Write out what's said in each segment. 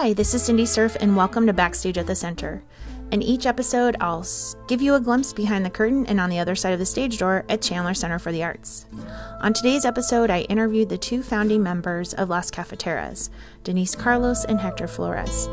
Hi, this is Cindy Surf, and welcome to Backstage at the Center. In each episode, I'll give you a glimpse behind the curtain and on the other side of the stage door at Chandler Center for the Arts. On today's episode, I interviewed the two founding members of Las Cafeteras, Denise Carlos and Hector Flores.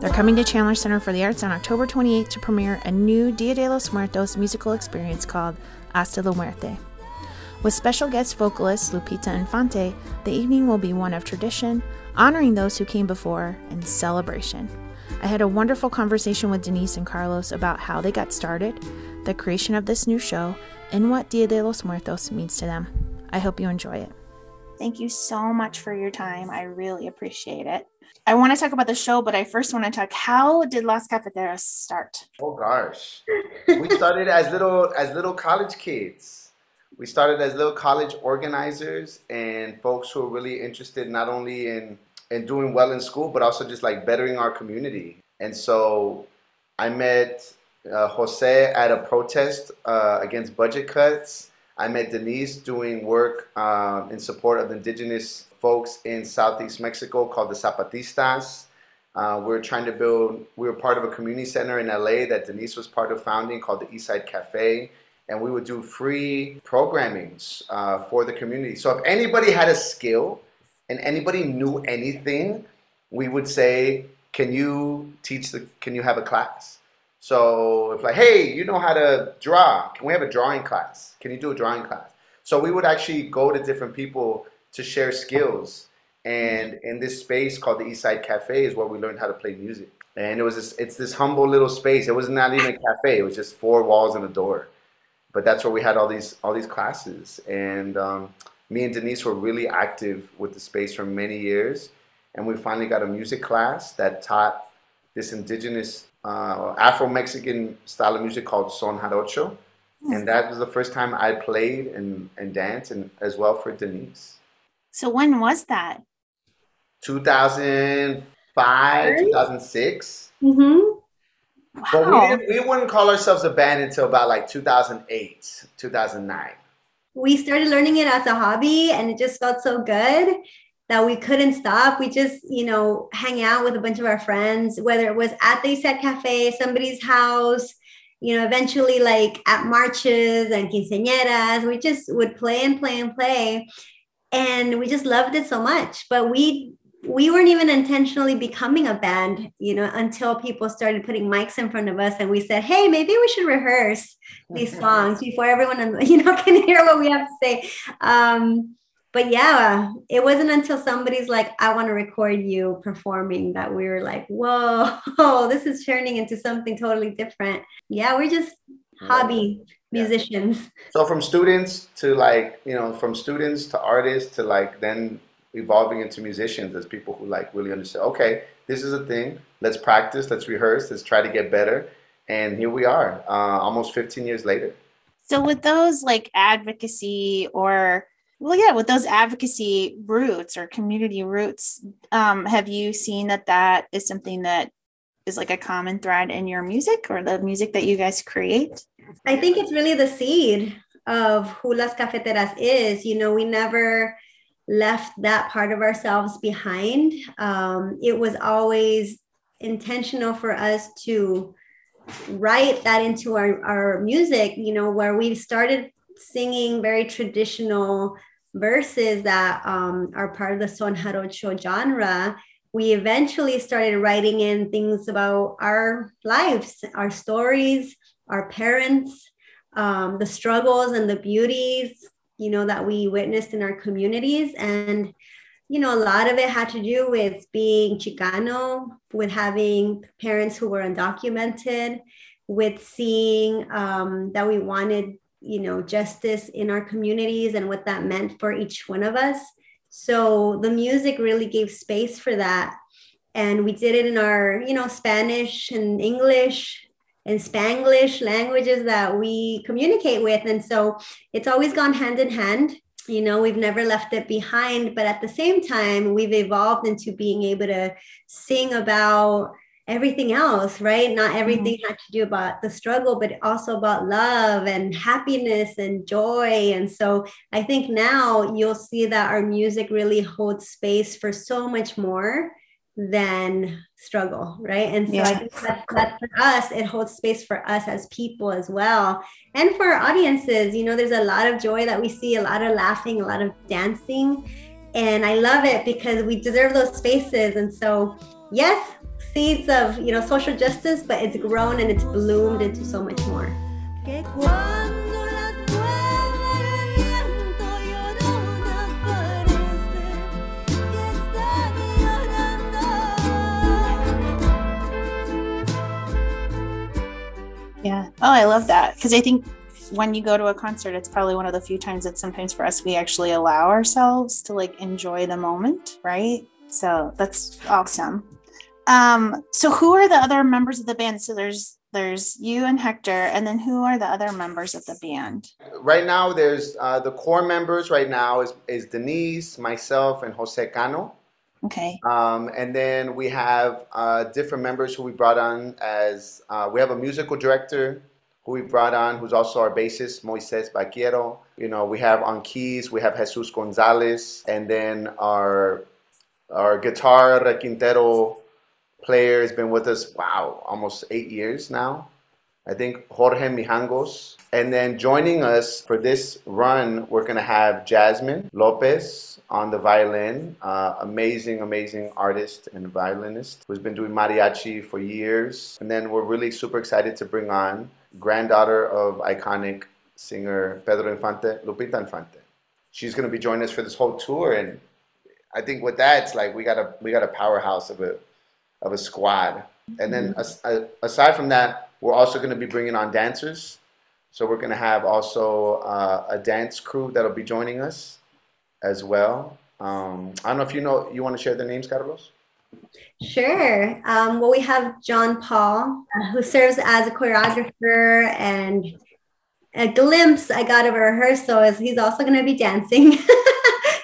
They're coming to Chandler Center for the Arts on October 28th to premiere a new Dia de los Muertos musical experience called Hasta la Muerte. With special guest vocalist Lupita Infante, the evening will be one of tradition, honoring those who came before, and celebration. I had a wonderful conversation with Denise and Carlos about how they got started, the creation of this new show, and what Dia de los Muertos means to them. I hope you enjoy it. Thank you so much for your time. I really appreciate it. I want to talk about the show, but I first want to talk how did Las Cafeteras start? Oh gosh. we started as little as little college kids. We started as little college organizers and folks who are really interested not only in in doing well in school, but also just like bettering our community. And so I met uh, Jose at a protest uh, against budget cuts. I met Denise doing work uh, in support of indigenous folks in southeast Mexico called the Zapatistas. Uh, we're trying to build, we were part of a community center in LA that Denise was part of founding called the Eastside Cafe. And we would do free programmings uh, for the community. So if anybody had a skill and anybody knew anything, we would say, can you teach the, can you have a class? So if like, hey, you know how to draw, can we have a drawing class? Can you do a drawing class? So we would actually go to different people to share skills. And in this space called the Eastside Cafe is where we learned how to play music. And it was this, it's this humble little space. It was not even a cafe. It was just four walls and a door. But that's where we had all these all these classes. And um, me and Denise were really active with the space for many years. And we finally got a music class that taught this indigenous uh, Afro Mexican style of music called son jarocho. And that was the first time I played and, and danced, and as well for Denise. So when was that? 2005, 2006. Mm-hmm. Wow. But we, didn't, we wouldn't call ourselves a band until about like 2008, 2009. We started learning it as a hobby, and it just felt so good that we couldn't stop. We just, you know, hang out with a bunch of our friends, whether it was at the set cafe, somebody's house, you know, eventually like at marches and quinceañeras, we just would play and play and play. And we just loved it so much. But we we weren't even intentionally becoming a band, you know, until people started putting mics in front of us and we said, hey, maybe we should rehearse these songs before everyone, you know, can hear what we have to say. Um, but yeah, it wasn't until somebody's like, I want to record you performing that we were like, whoa, this is turning into something totally different. Yeah, we're just hobby yeah. musicians. So from students to like, you know, from students to artists to like then evolving into musicians as people who like really understand, okay, this is a thing. Let's practice, let's rehearse, let's try to get better. And here we are, uh, almost 15 years later. So with those like advocacy or well yeah with those advocacy roots or community roots um, have you seen that that is something that is like a common thread in your music or the music that you guys create i think it's really the seed of who las cafeteras is. You know we never left that part of ourselves behind. Um, it was always intentional for us to write that into our, our music you know where we started singing very traditional verses that um, are part of the son jarocho genre, we eventually started writing in things about our lives, our stories, our parents, um, the struggles and the beauties, you know, that we witnessed in our communities. And, you know, a lot of it had to do with being Chicano, with having parents who were undocumented, with seeing um, that we wanted you know justice in our communities and what that meant for each one of us so the music really gave space for that and we did it in our you know spanish and english and spanglish languages that we communicate with and so it's always gone hand in hand you know we've never left it behind but at the same time we've evolved into being able to sing about everything else, right? Not everything mm-hmm. had to do about the struggle, but also about love and happiness and joy. And so I think now you'll see that our music really holds space for so much more than struggle, right? And so yeah. I think that, that for us, it holds space for us as people as well. And for our audiences, you know, there's a lot of joy that we see, a lot of laughing, a lot of dancing. And I love it because we deserve those spaces. And so, yes, seeds of you know social justice, but it's grown and it's bloomed into so much more. Oh, I love that because I think when you go to a concert, it's probably one of the few times that sometimes for us we actually allow ourselves to like enjoy the moment, right? So that's awesome. Um, so who are the other members of the band? So there's there's you and Hector, and then who are the other members of the band? Right now, there's uh, the core members. Right now is is Denise, myself, and Jose Cano. Okay. Um, and then we have uh, different members who we brought on as uh, we have a musical director who we brought on, who's also our bassist, Moises Baquiero. You know, we have on keys, we have Jesus Gonzalez, and then our our guitar requintero player has been with us, wow, almost eight years now. I think Jorge Mijangos. And then joining us for this run, we're going to have Jasmine Lopez on the violin. Uh, amazing, amazing artist and violinist who's been doing mariachi for years. And then we're really super excited to bring on granddaughter of iconic singer Pedro Infante, Lupita Infante. She's going to be joining us for this whole tour. And I think with that, it's like we got a, we got a powerhouse of a of a squad. And then mm-hmm. aside from that, we're also going to be bringing on dancers. So we're going to have also uh, a dance crew that'll be joining us as well. Um, I don't know if you know, you want to share the names, Carlos? Sure. Um, well, we have John Paul, uh, who serves as a choreographer, and a glimpse I got of a rehearsal is he's also going to be dancing.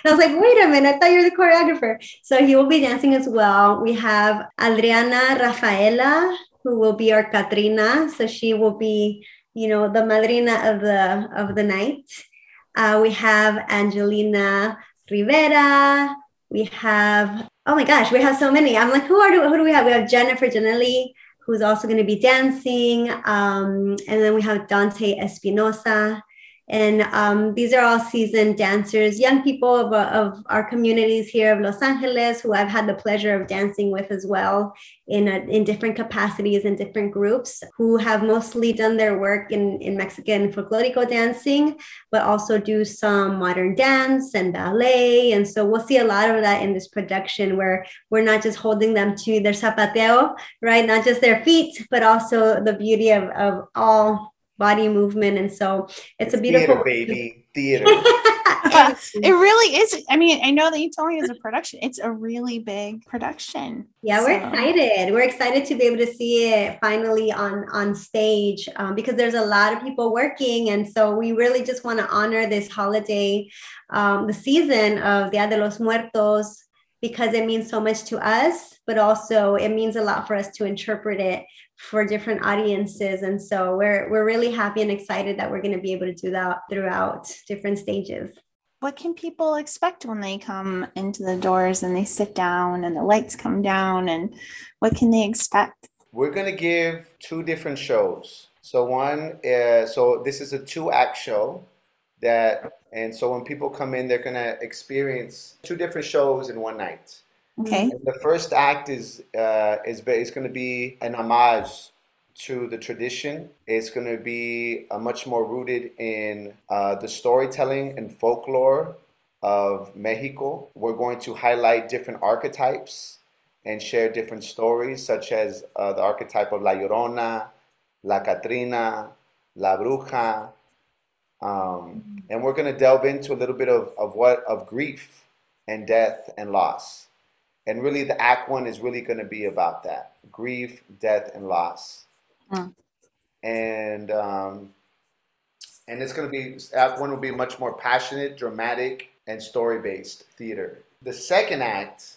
I was like, wait a minute, I thought you were the choreographer. So he will be dancing as well. We have Adriana Rafaela, who will be our Catrina. So she will be, you know, the madrina of the of the night. Uh, we have Angelina Rivera. We have, oh my gosh, we have so many. I'm like, who are who do we have? We have Jennifer Janelli, who's also going to be dancing. Um, and then we have Dante Espinosa. And um, these are all seasoned dancers, young people of, of our communities here of Los Angeles, who I've had the pleasure of dancing with as well in, a, in different capacities and different groups, who have mostly done their work in, in Mexican folklorico dancing, but also do some modern dance and ballet. And so we'll see a lot of that in this production where we're not just holding them to their zapateo, right? Not just their feet, but also the beauty of, of all body movement. And so it's a beautiful theater, baby theater. it really is. I mean, I know that you told me it's a production. It's a really big production. Yeah, we're excited. We're excited to be able to see it finally on on stage um, because there's a lot of people working, and so we really just want to honor this holiday, um, the season of Dia de los Muertos, because it means so much to us, but also it means a lot for us to interpret it for different audiences. And so we're we're really happy and excited that we're going to be able to do that throughout different stages. What can people expect when they come into the doors and they sit down and the lights come down and what can they expect? We're going to give two different shows. So one uh, so this is a two act show that and so when people come in they're going to experience two different shows in one night. Okay. And the first act is uh, is is going to be an homage to the tradition. It's going to be uh, much more rooted in uh, the storytelling and folklore of Mexico. We're going to highlight different archetypes and share different stories, such as uh, the archetype of La Llorona, La Catrina, La Bruja. Um, and we're going to delve into a little bit of, of what of grief and death and loss and really the act one is really going to be about that grief death and loss mm. and um, and it's going to be act one will be much more passionate dramatic and story based theater the second act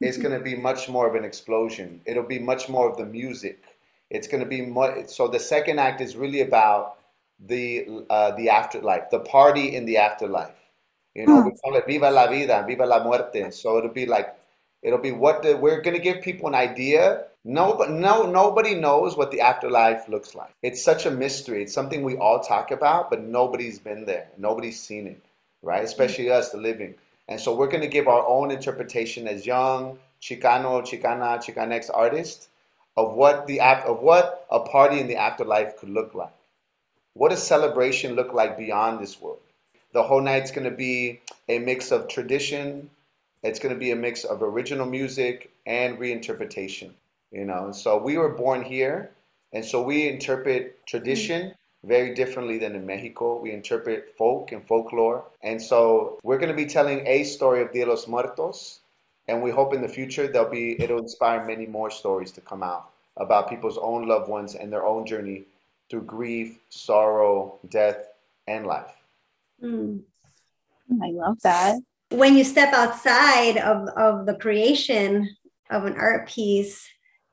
is going to be much more of an explosion. It'll be much more of the music. It's going to be much. So the second act is really about the uh, the afterlife, the party in the afterlife. You know, we call it "Viva la vida," "Viva la muerte." So it'll be like, it'll be what the, we're to give people an idea. No, but no, nobody knows what the afterlife looks like. It's such a mystery. It's something we all talk about, but nobody's been there. Nobody's seen it, right? Especially us, the living. And so we're to give our own interpretation as young Chicano, Chicana, Chicanx artists of what the of what a party in the afterlife could look like. What does celebration look like beyond this world? The whole night's going to be a mix of tradition. It's going to be a mix of original music and reinterpretation. You know, so we were born here, and so we interpret tradition very differently than in Mexico. We interpret folk and folklore. And so we're going to be telling a story of Dia los Muertos. And we hope in the future there'll be, it'll inspire many more stories to come out about people's own loved ones and their own journey through grief, sorrow, death, and life. Mm. I love that. When you step outside of, of the creation of an art piece,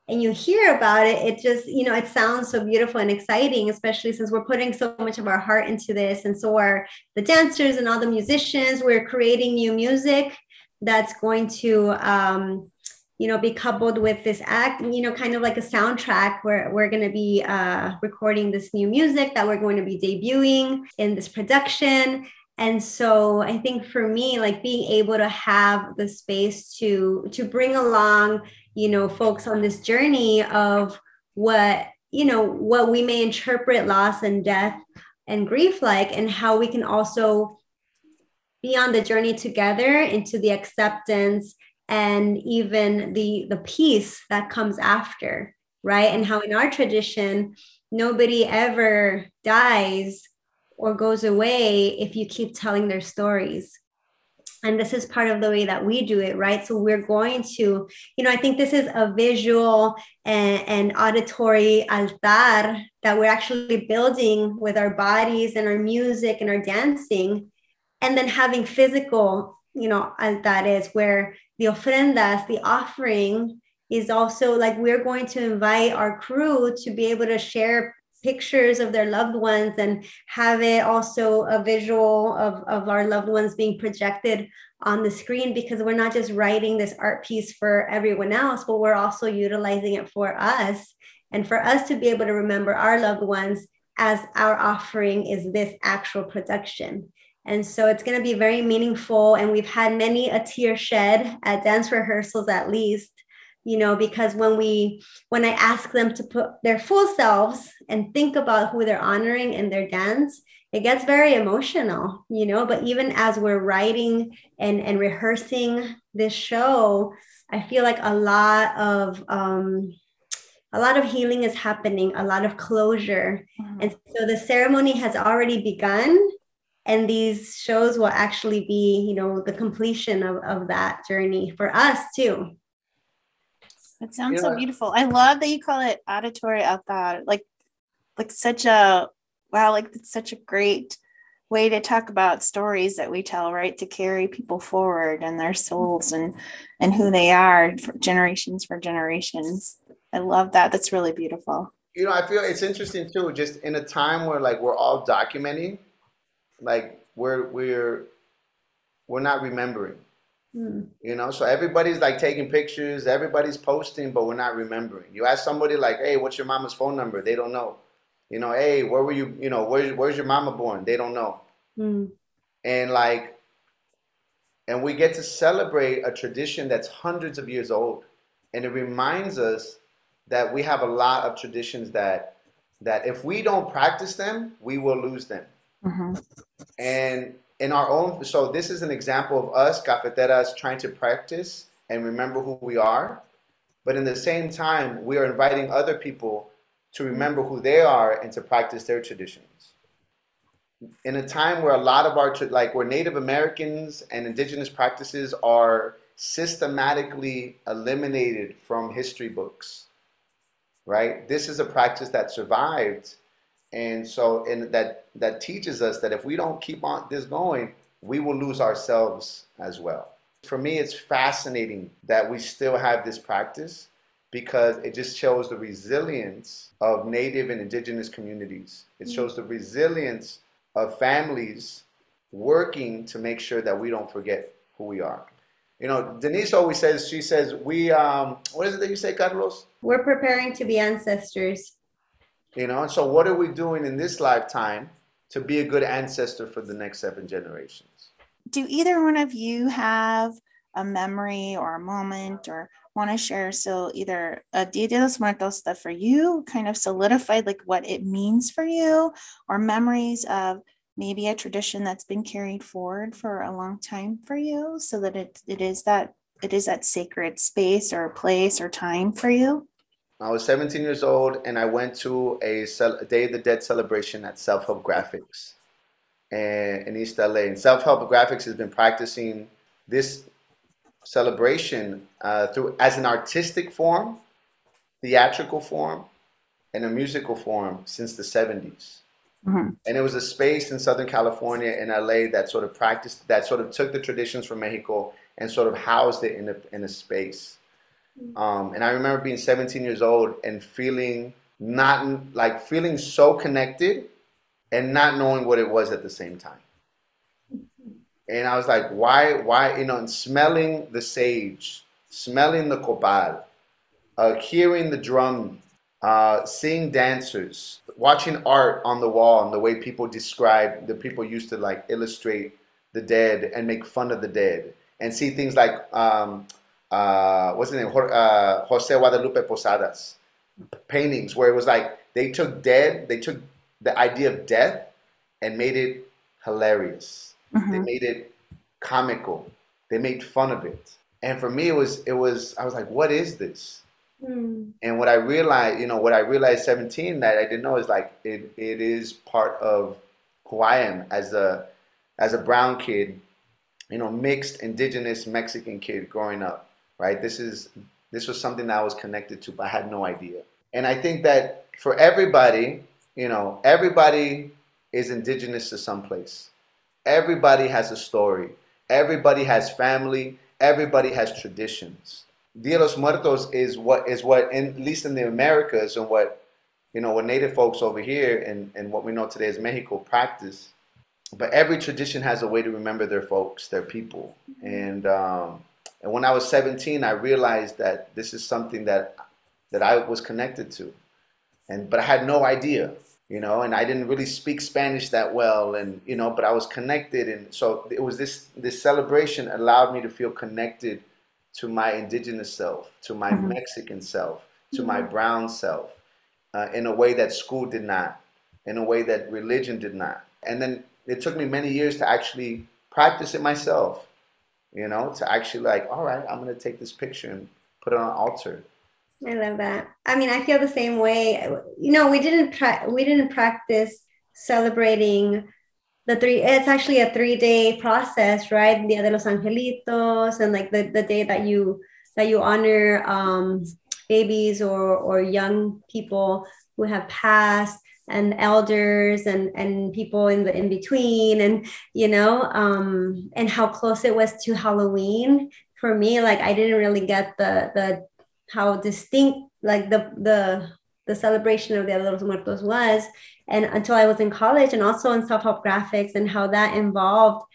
and you hear about it, it just, you know, it sounds so beautiful and exciting, especially since we're putting so much of our heart into this. And so are the dancers and all the musicians. We're creating new music that's going to, um, you know, be coupled with this act, you know, kind of like a soundtrack where we're going to be uh, recording this new music that we're going to be debuting in this production. And so I think for me, like being able to have the space to to bring along you know folks on this journey of what you know what we may interpret loss and death and grief like and how we can also be on the journey together into the acceptance and even the the peace that comes after right? And how in our tradition nobody ever dies or goes away if you keep telling their stories. And this is part of the way that we do it right? So we're going to you know i think this is a visual and, and, auditory altar that we're actually building with our bodies and our music and our dancing and then having physical you know altares where the ofrendas the offering is also like we're going to invite our crew to be able to share pictures of their loved ones and have it also a visual of, of our loved ones being projected on the screen because we're not just writing this art piece for everyone else, but we're also utilizing it for us and for us to be able to remember our loved ones as our offering is this actual production. And so it's going to be very meaningful. And we've had many a tear shed at dance rehearsals, at least, you know because when we when i ask them to put their full selves and think about who they're honoring in their dance it gets very emotional you know but even as we're writing and and rehearsing this show i feel like a lot of um a lot of healing is happening a lot of closure mm-hmm. and so the ceremony has already begun and these shows will actually be you know the completion of, of that journey for us too that sounds so beautiful. I love that you call it auditory out altar. Like, like such a wow, like it's such a great way to talk about stories that we tell, right? To carry people forward and their souls and and who they are for generations for generations. I love that. That's really beautiful. You know, I feel it's interesting too, just in a time where like we're all documenting, like we're we're we're not remembering Mm. You know, so everybody's like taking pictures, everybody's posting, but we're not remembering. You ask somebody like, "Hey, what's your mama's phone number?" They don't know. You know, "Hey, where were you? You know, where's where's your mama born?" They don't know. Mm. And like, and we get to celebrate a tradition that's hundreds of years old, and it reminds us that we have a lot of traditions that that if we don't practice them, we will lose them. Mm-hmm. And in our own so this is an example of us cafeteras trying to practice and remember who we are. But in the same time we are inviting other people to remember who they are and to practice their traditions. In a time where a lot of our like where native americans and indigenous practices are systematically eliminated from history books right? This is a practice that survived and so, and that that teaches us that if we don't keep on this going, we will lose ourselves as well. For me, it's fascinating that we still have this practice because it just shows the resilience of native and indigenous communities. It shows the resilience of families working to make sure that we don't forget who we are. You know, Denise always says, she says, we, um, what is it that you say, Carlos? We're preparing to be ancestors. You know, and so what are we doing in this lifetime to be a good ancestor for the next seven generations? Do either one of you have a memory or a moment or want to share so either a Dia de los Muertos that for you kind of solidified like what it means for you or memories of maybe a tradition that's been carried forward for a long time for you so that it, it is that it is that sacred space or place or time for you i was 17 years old and i went to a, a day of the dead celebration at self-help graphics and in east la and self-help graphics has been practicing this celebration uh, through as an artistic form theatrical form and a musical form since the 70s Mm-hmm. And it was a space in Southern California in LA that sort of practiced, that sort of took the traditions from Mexico and sort of housed it in a, in a space. Um, and I remember being 17 years old and feeling not like feeling so connected and not knowing what it was at the same time. And I was like, why, why, you know, and smelling the sage, smelling the copal, uh, hearing the drum uh, seeing dancers, watching art on the wall, and the way people describe the people used to like illustrate the dead and make fun of the dead, and see things like um, uh, what's his name, uh, Jose Guadalupe Posada's paintings, where it was like they took dead, they took the idea of death and made it hilarious. Mm-hmm. They made it comical. They made fun of it. And for me, it was it was I was like, what is this? Mm. And what I realized, you know, what I realized 17 that I didn't know is like it, it is part of who I am as a as a brown kid, you know, mixed indigenous Mexican kid growing up, right? This is this was something that I was connected to, but I had no idea. And I think that for everybody, you know, everybody is indigenous to some place. Everybody has a story. Everybody has family. Everybody has traditions. Dia los Muertos is what is what in, at least in the Americas and what you know what native folks over here and, and what we know today as Mexico practice. But every tradition has a way to remember their folks, their people. And um, and when I was 17, I realized that this is something that that I was connected to. And but I had no idea, you know, and I didn't really speak Spanish that well and you know, but I was connected and so it was this this celebration allowed me to feel connected to my indigenous self, to my mm-hmm. Mexican self, to mm-hmm. my brown self, uh, in a way that school did not, in a way that religion did not. And then it took me many years to actually practice it myself, you know, to actually like, all right, I'm to take this picture and put it on an altar. I love that. I mean, I feel the same way. You know, we didn't pra- we didn't practice celebrating the three it's actually a three day process right dia de los angelitos and like the, the day that you that you honor um, babies or or young people who have passed and elders and and people in the in between and you know um and how close it was to halloween. For me like i didn't really get the the how distinct like the the the celebration of the los muertos was and until I was in college and also in self-help graphics and how that involved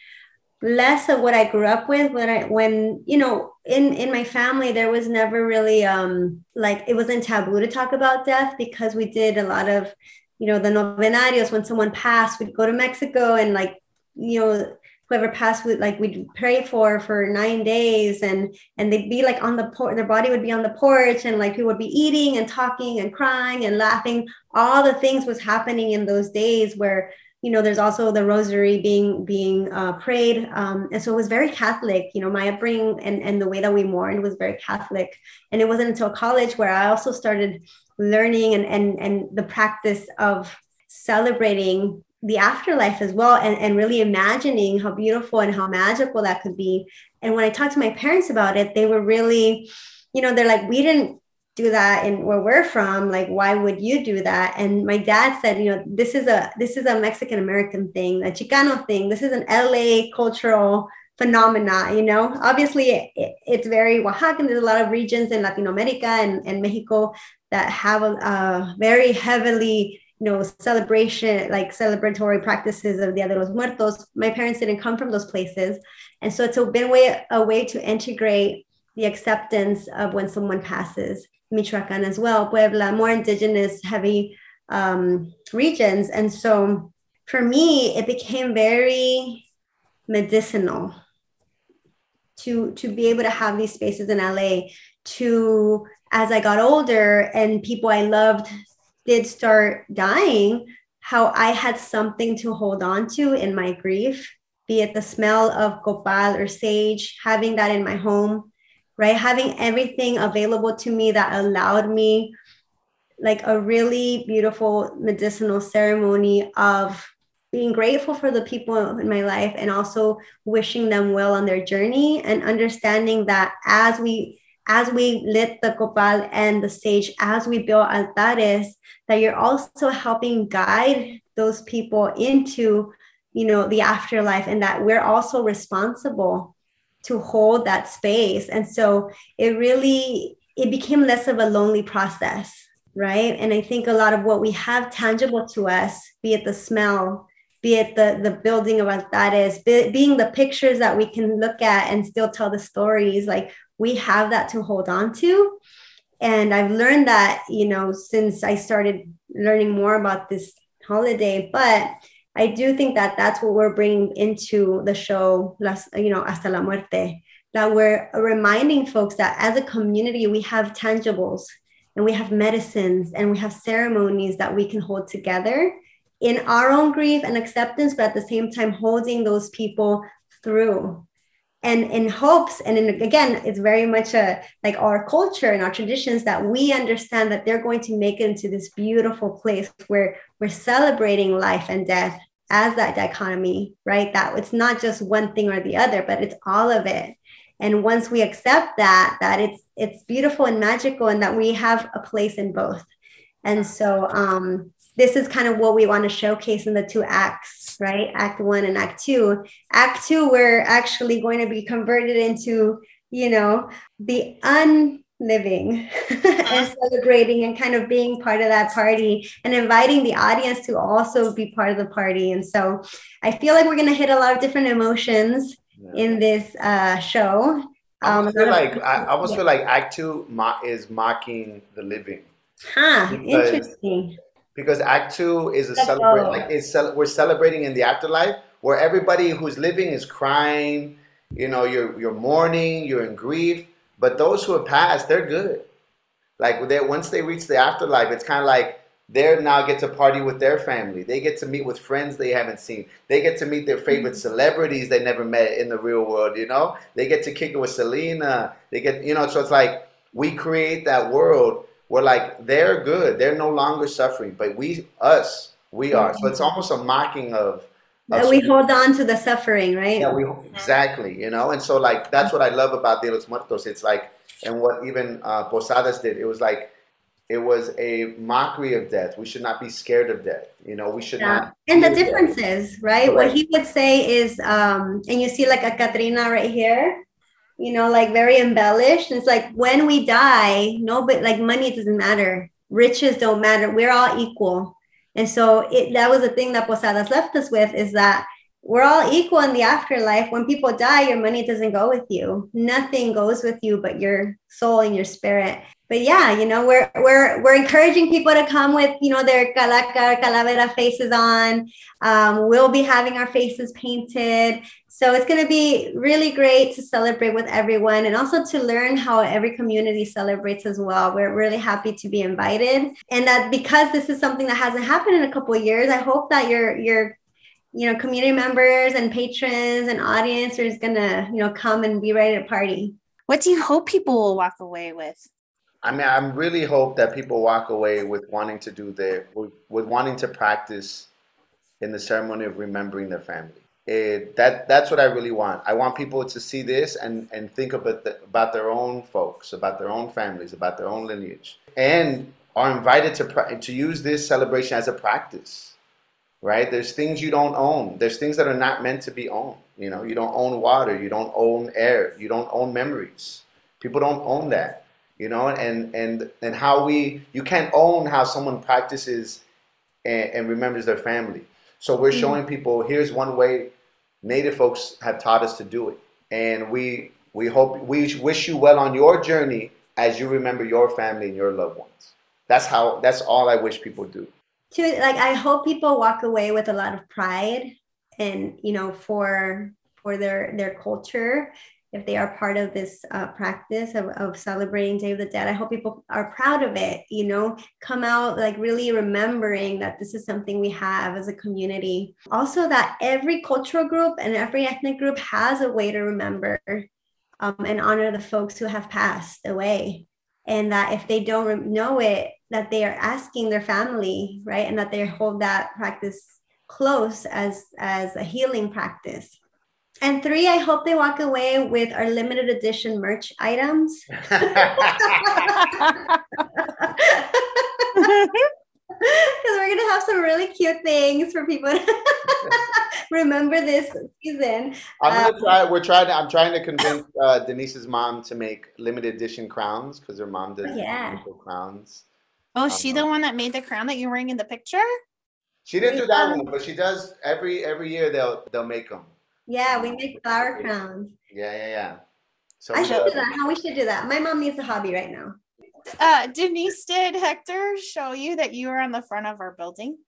less of what I grew up with when I when you know in in my family there was never really um like it wasn't taboo to talk about death because we did a lot of you know the novenarios when someone passed we'd go to Mexico and like you know whoever passed would like we'd pray for for nine days and and they'd be like on the porch their body would be on the porch and like people would be eating and talking and crying and laughing. All the things was happening in those days where you know there's also the rosary being being uh, prayed um, and so it was very catholic you know my upbringing and, and the way that we mourned was very catholic. And it wasn't until college where i also started learning and and, and the practice of celebrating the afterlife as well and, and really imagining how beautiful and how magical that could be. And when i talked to my parents about it they were really you know they're like we didn't do that and where we're from like why would you do that and my dad said you know this is a this is a mexican american thing a chicano thing this is an la cultural phenomena, you know. Obviously, it, it, it's very Oaxacan. There's a lot of regions in Latin America and, and Mexico that have a, a very heavily you know celebration like celebratory practices of Dia de los Muertos. My parents didn't come from those places, and so it's been a way a way to integrate the acceptance of when someone passes. Michoacan as well, Puebla, more indigenous heavy um, regions, and so for me, it became very medicinal to to be able to have these spaces in LA to as I got older and people I loved did start dying, how I had something to hold on to in my grief, be it the smell of copal or sage, having that in my home, right? Having everything available to me that allowed me like a really beautiful medicinal ceremony of being grateful for the people in my life and also wishing them well on their journey and understanding that as we as we lit the copal and the sage as we build altares that you're also helping guide those people into you know the afterlife and that we're also responsible to hold that space. And so it really it became less of a lonely process right? And i think a lot of what we have tangible to us be it the smell be it the the building of altares be, being the pictures that we can look at and still tell the stories like we have that to hold on to. And i've learned that you know since i started learning more about this holiday but i do think that that's what we're bringing into the show las you know hasta la muerte that we're reminding folks that as a community we have tangibles and we have medicines and we have ceremonies that we can hold together in our own grief and acceptance, but at the same time holding those people through. And in hopes, and in, again, it's very much a like our culture and our traditions that we understand that they're going to make it into this beautiful place where we're celebrating life and death as that dichotomy, right? That it's not just one thing or the other, but it's all of it. And once we accept that, that it's it's beautiful and magical, and that we have a place in both. And so um, this is kind of what we want to showcase in the two acts, right? Act one and act two. Act two, we're actually going to be converted into, you know, the unliving and celebrating and kind of being part of that party and inviting the audience to also be part of the party. And so I feel like we're going to hit a lot of different emotions yeah. in this uh, show. I almost, um, feel like, I almost yeah. feel like Act Two mo- is mocking the living. Huh, interesting because Act Two is a celebration. Like it's ce- we're celebrating in the afterlife where everybody who's living is crying. You know, you're you're mourning, you're in grief. But those who have passed, they're good. Like they once they reach the afterlife, it's kind of like they now get to party with their family. They get to meet with friends they haven't seen. They get to meet their favorite mm-hmm. celebrities they never met in the real world. You know, they get to kick it with Selena. They get you know, so it's like we create that world we're like they're good. They're no longer suffering but we us we are. So it's almost a mocking of, of we hold on to the suffering right? Yeah we exactly you know? And so like that's what i love about de los muertos. It's like and what even uh, posadas did it was like it was a mockery of death. We should not be scared of death you know? We should yeah. not and the differences right? right what he would say is um and you see like a Catrina right here you know, like very embellished. it's like when we die, no, but like money doesn't matter. Riches don't matter. We're all equal. And so it, that was the thing that Posadas left us with is that we're all equal in the afterlife. When people die, your money doesn't go with you. Nothing goes with you but your soul and your spirit. But yeah, you know, we're we're we're encouraging people to come with, you know, their calaca, calavera faces on. Um, we'll be having our faces painted. So it's going to be really great to celebrate with everyone and also to learn how every community celebrates as well. We're really happy to be invited. And that because this is something that hasn't happened in a couple of years, I hope that your your you know community members and patrons and audience are going to, you know, come and be ready to party. What do you hope people will walk away with? I mean, I really hope that people walk away with wanting to do their with, with wanting to practice in the ceremony of remembering their family it, that that's what I really want. I want people to see this and, and think about the, about their own folks, about their own families, about their own lineage, and are invited to to use this celebration as a practice. right? There's things you don't own. There's things that are not meant to be owned. You know, you don't own water, you don't own air, you don't own memories. People don't own that. You know, and and and how we you can't own how someone practices and, and remembers their family. So we're mm-hmm. showing people here's one way Native folks have taught us to do it, and we we hope we wish you well on your journey as you remember your family and your loved ones. That's how. That's all I wish people do to like i hope people walk away with a lot of pride and you know for for their their culture if they are part of this uh, practice of, of celebrating day of the dead i hope people are proud of it you know? Come out like really remembering that this is something we have as a community. Also that every cultural group and every ethnic group has a way to remember um, and honor the folks who have passed away. And that if they don't know it that they are asking their family right? And that they hold that practice close as as a healing practice and three i hope they walk away with our limited edition merch items because we're gonna have some really cute things for people to remember this season. I'm gonna um, try. We're trying. To, I'm trying to convince uh, Denise's mom to make limited edition crowns because her mom does yeah. crowns. Oh, um, she the one that made the crown that you're wearing in the picture? She didn't do that one, but she does every every year. They'll they'll make them. Yeah, we make flower crowns. Yeah, yeah, yeah. So I should do that. How we should do that. My mom needs a hobby right now. Uh, Denise, did Hector show you that you were on the front of our building?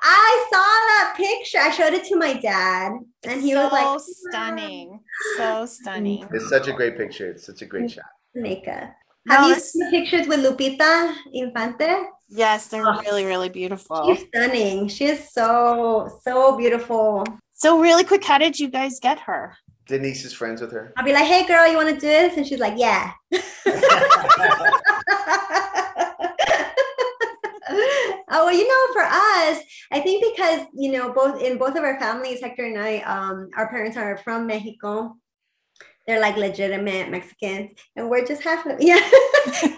I saw that picture. I showed it to my dad, and he so was like, "Stunning, so stunning." It's such a great picture. It's such a great shot. Nika, have no, you seen pictures with Lupita Infante? Yes, they're oh, really, really beautiful. She's stunning. She is so, so beautiful. So, really quick, how did you guys get her? Denise is friends with her. I'll be like, hey girl, you want to do this? And she's like, yeah. oh well, you know, for us, I think because you know, both in both of our families, Hector and I, um, our parents are from Mexico. They're like legitimate Mexicans, and we're just half of yeah,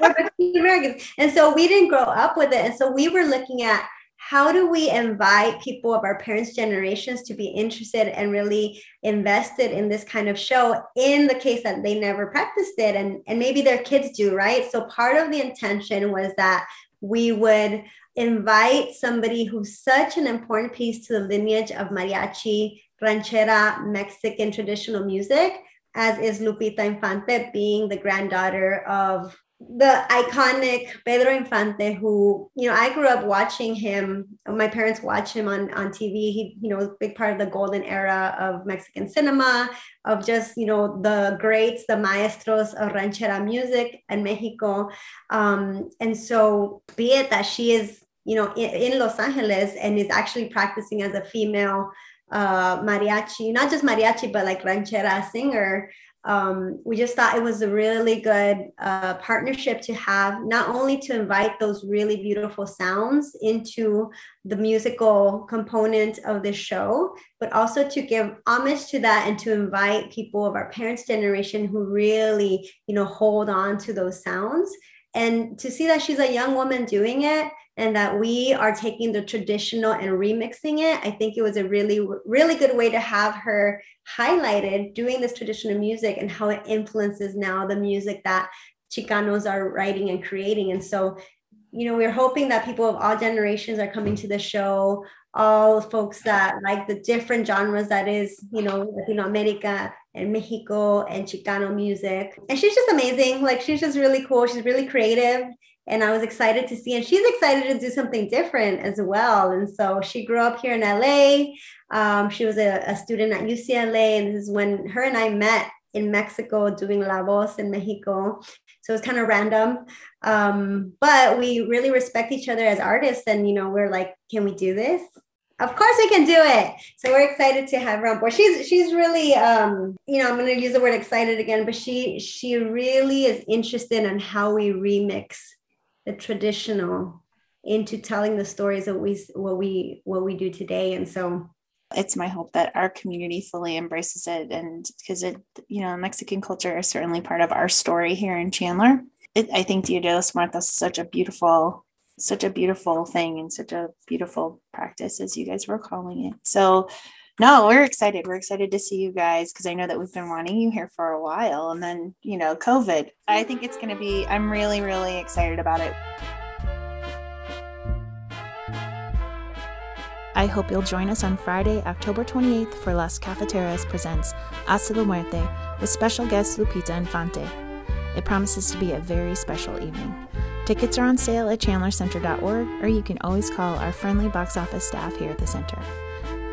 we're Americans, and so we didn't grow up with it, and so we were looking at how do we invite people of our parents' generations to be interested and really invested in this kind of show in the case that they never practiced it and, and maybe their kids do, right? So part of the intention was that we would invite somebody who's such an important piece to the lineage of mariachi, ranchera, Mexican traditional music, as is Lupita Infante, being the granddaughter of the iconic Pedro Infante, who, you know, I grew up watching him. My parents watched him on, on TV. He, you know, big part of the golden era of Mexican cinema, of just, you know, the greats, the maestros of ranchera music in Mexico. Um, and so, be it that she is, you know, in, in Los Angeles and is actually practicing as a female uh, mariachi, not just mariachi, but like ranchera singer um, we just thought it was a really good uh, partnership to have, not only to invite those really beautiful sounds into the musical component of the show, but also to give homage to that and to invite people of our parents' generation who really, you know, hold on to those sounds. And to see that she's a young woman doing it and that we are taking the traditional and remixing it. I think it was a really, really good way to have her highlighted doing this traditional music and how it influences now the music that Chicanos are writing and creating. And so, you know, we're hoping that people of all generations are coming to the show, all folks that like the different genres that is, you know, Latino America and Mexico and Chicano music. And she's just amazing. Like she's just really cool. She's really creative and I was excited to see, and she's excited to do something different as well. And so she grew up here in LA. Um, she was a, a, student at UCLA, and this is when her and I met in Mexico doing La Voz in Mexico. So it's kind of random, um, but we really respect each other as artists, and you know, we're like, can we do this? Of course we can do it. So we're excited to have her on board. She's she's really um, you know, I'm gonna use the word excited again, but she she really is interested in how we remix the traditional into telling the stories of we what we what we do today and so it's my hope that our community fully embraces it and because it you know mexican culture is certainly part of our story here in chandler it, i think dia de los muertos is such a beautiful such a beautiful thing and such a beautiful practice as you guys were calling it. So no, we're excited. We're excited to see you guys because I know that we've been wanting you here for a while. And then, you know, COVID. I think it's going to be, I'm really, really excited about it. I hope you'll join us on Friday, October 28th for Las Cafeteras presents Hasta la Muerte with special guest Lupita Infante. It promises to be a very special evening. Tickets are on sale at chandlercenter.org, or you can always call our friendly box office staff here at the center.